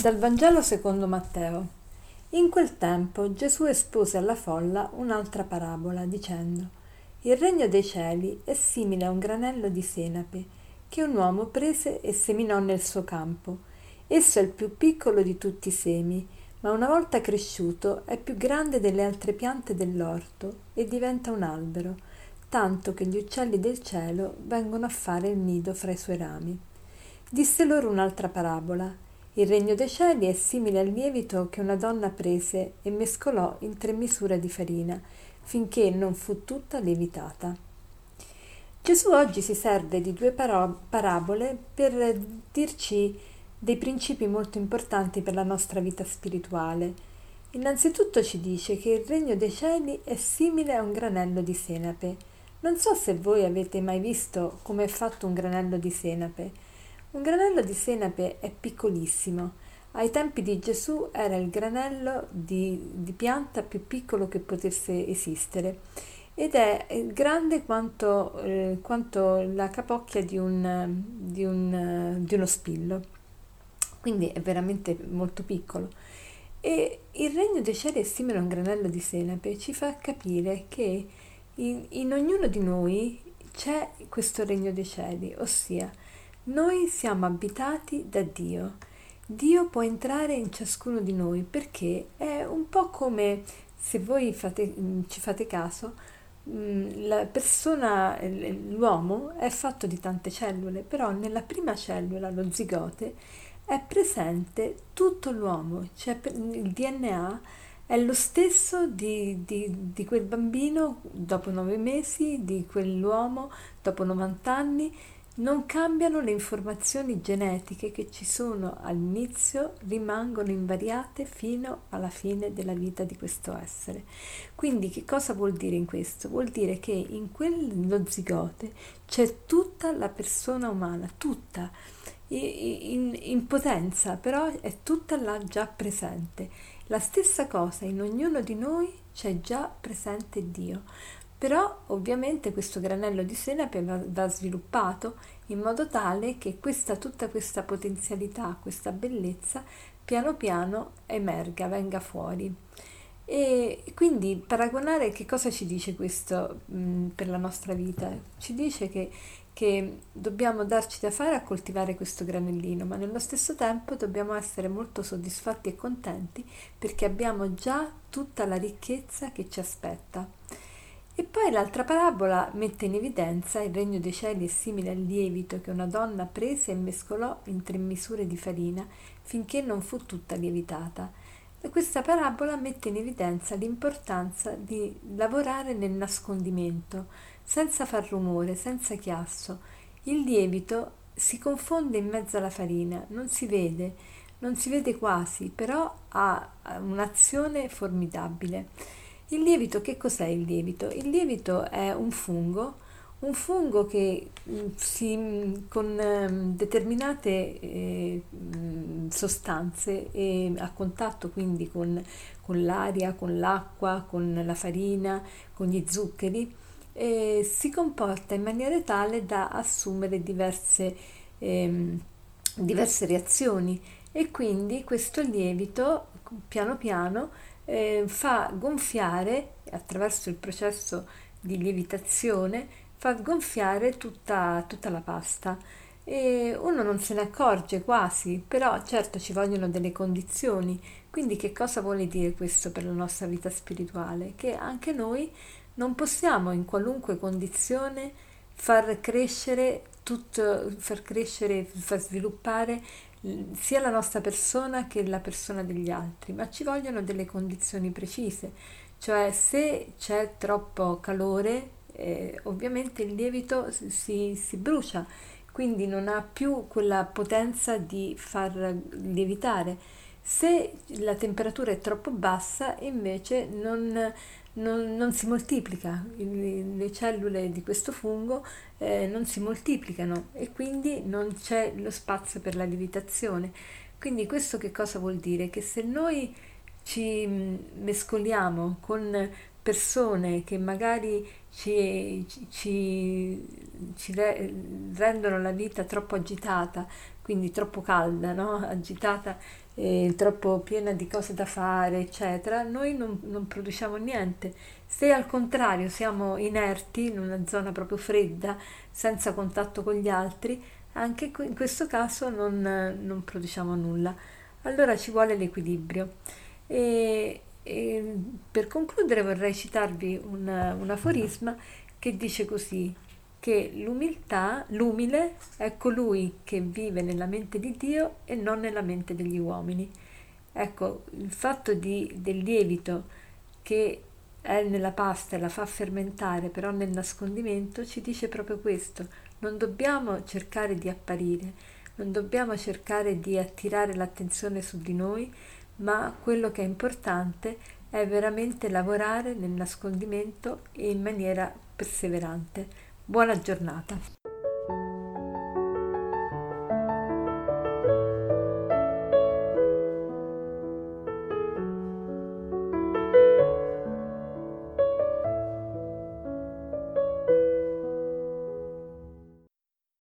Dal Vangelo secondo Matteo. In quel tempo Gesù espose alla folla un'altra parabola, dicendo Il regno dei cieli è simile a un granello di senape che un uomo prese e seminò nel suo campo. Esso è il più piccolo di tutti i semi, ma una volta cresciuto è più grande delle altre piante dell'orto e diventa un albero, tanto che gli uccelli del cielo vengono a fare il nido fra i suoi rami. Disse loro un'altra parabola il regno dei cieli è simile al lievito che una donna prese e mescolò in tre misure di farina, finché non fu tutta lievitata. Gesù oggi si serve di due paro- parabole per dirci dei principi molto importanti per la nostra vita spirituale. Innanzitutto ci dice che il regno dei cieli è simile a un granello di senape. Non so se voi avete mai visto come è fatto un granello di senape. Un granello di senape è piccolissimo. Ai tempi di Gesù era il granello di, di pianta più piccolo che potesse esistere ed è grande quanto, eh, quanto la capocchia di, un, di, un, di uno spillo. Quindi è veramente molto piccolo. E il regno dei cieli è simile a un granello di senape, ci fa capire che in, in ognuno di noi c'è questo regno dei cieli, ossia noi siamo abitati da Dio. Dio può entrare in ciascuno di noi perché è un po' come, se voi fate, ci fate caso, mm, la persona, l'uomo è fatto di tante cellule, però nella prima cellula, lo zigote, è presente tutto l'uomo, cioè il DNA è lo stesso di, di, di quel bambino dopo nove mesi, di quell'uomo dopo 90 anni non cambiano le informazioni genetiche che ci sono all'inizio, rimangono invariate fino alla fine della vita di questo essere. Quindi che cosa vuol dire in questo? Vuol dire che in quello zigote c'è tutta la persona umana, tutta, in, in potenza, però è tutta là già presente. La stessa cosa in ognuno di noi c'è già presente Dio. Però ovviamente questo granello di senape va, va sviluppato in modo tale che questa, tutta questa potenzialità, questa bellezza, piano piano emerga, venga fuori. E quindi paragonare che cosa ci dice questo mh, per la nostra vita? Ci dice che, che dobbiamo darci da fare a coltivare questo granellino, ma nello stesso tempo dobbiamo essere molto soddisfatti e contenti perché abbiamo già tutta la ricchezza che ci aspetta. E poi l'altra parabola mette in evidenza il regno dei cieli è simile al lievito che una donna prese e mescolò in tre misure di farina finché non fu tutta lievitata. E questa parabola mette in evidenza l'importanza di lavorare nel nascondimento, senza far rumore, senza chiasso. Il lievito si confonde in mezzo alla farina, non si vede, non si vede quasi, però ha un'azione formidabile. Il lievito, che cos'è il lievito? Il lievito è un fungo, un fungo che mm, si, mm, con ehm, determinate eh, mm, sostanze e a contatto quindi con, con, l'aria, con l'acqua, con la farina, con gli zuccheri, eh, si comporta in maniera tale da assumere diverse, eh, diverse reazioni e quindi questo lievito piano piano eh, fa gonfiare attraverso il processo di lievitazione fa gonfiare tutta, tutta la pasta e uno non se ne accorge quasi, però certo ci vogliono delle condizioni. Quindi che cosa vuole dire questo per la nostra vita spirituale? Che anche noi non possiamo in qualunque condizione far crescere tutto, far crescere, far sviluppare sia la nostra persona che la persona degli altri, ma ci vogliono delle condizioni precise, cioè se c'è troppo calore, eh, ovviamente il lievito si, si brucia, quindi non ha più quella potenza di far lievitare. Se la temperatura è troppo bassa, invece non, non, non si moltiplica, le cellule di questo fungo eh, non si moltiplicano e quindi non c'è lo spazio per la lievitazione. Quindi questo che cosa vuol dire? Che se noi ci mm, mescoliamo con persone che magari ci, ci, ci rendono la vita troppo agitata, quindi troppo calda, no? agitata, eh, troppo piena di cose da fare, eccetera, noi non, non, produciamo niente. Se al contrario siamo inerti in una zona proprio fredda, senza contatto con gli altri, anche in questo caso non, non produciamo nulla. Allora ci vuole l'equilibrio. E, e per concludere vorrei citarvi un, un aforisma che dice così, che l'umiltà, l'umile è colui che vive nella mente di Dio e non nella mente degli uomini. Ecco, il fatto di, del lievito che è nella pasta e la fa fermentare però nel nascondimento ci dice proprio questo. Non dobbiamo cercare di apparire, non dobbiamo cercare di attirare l'attenzione su di noi, ma quello che è importante è veramente lavorare nel nascondimento e in maniera perseverante. Buona giornata.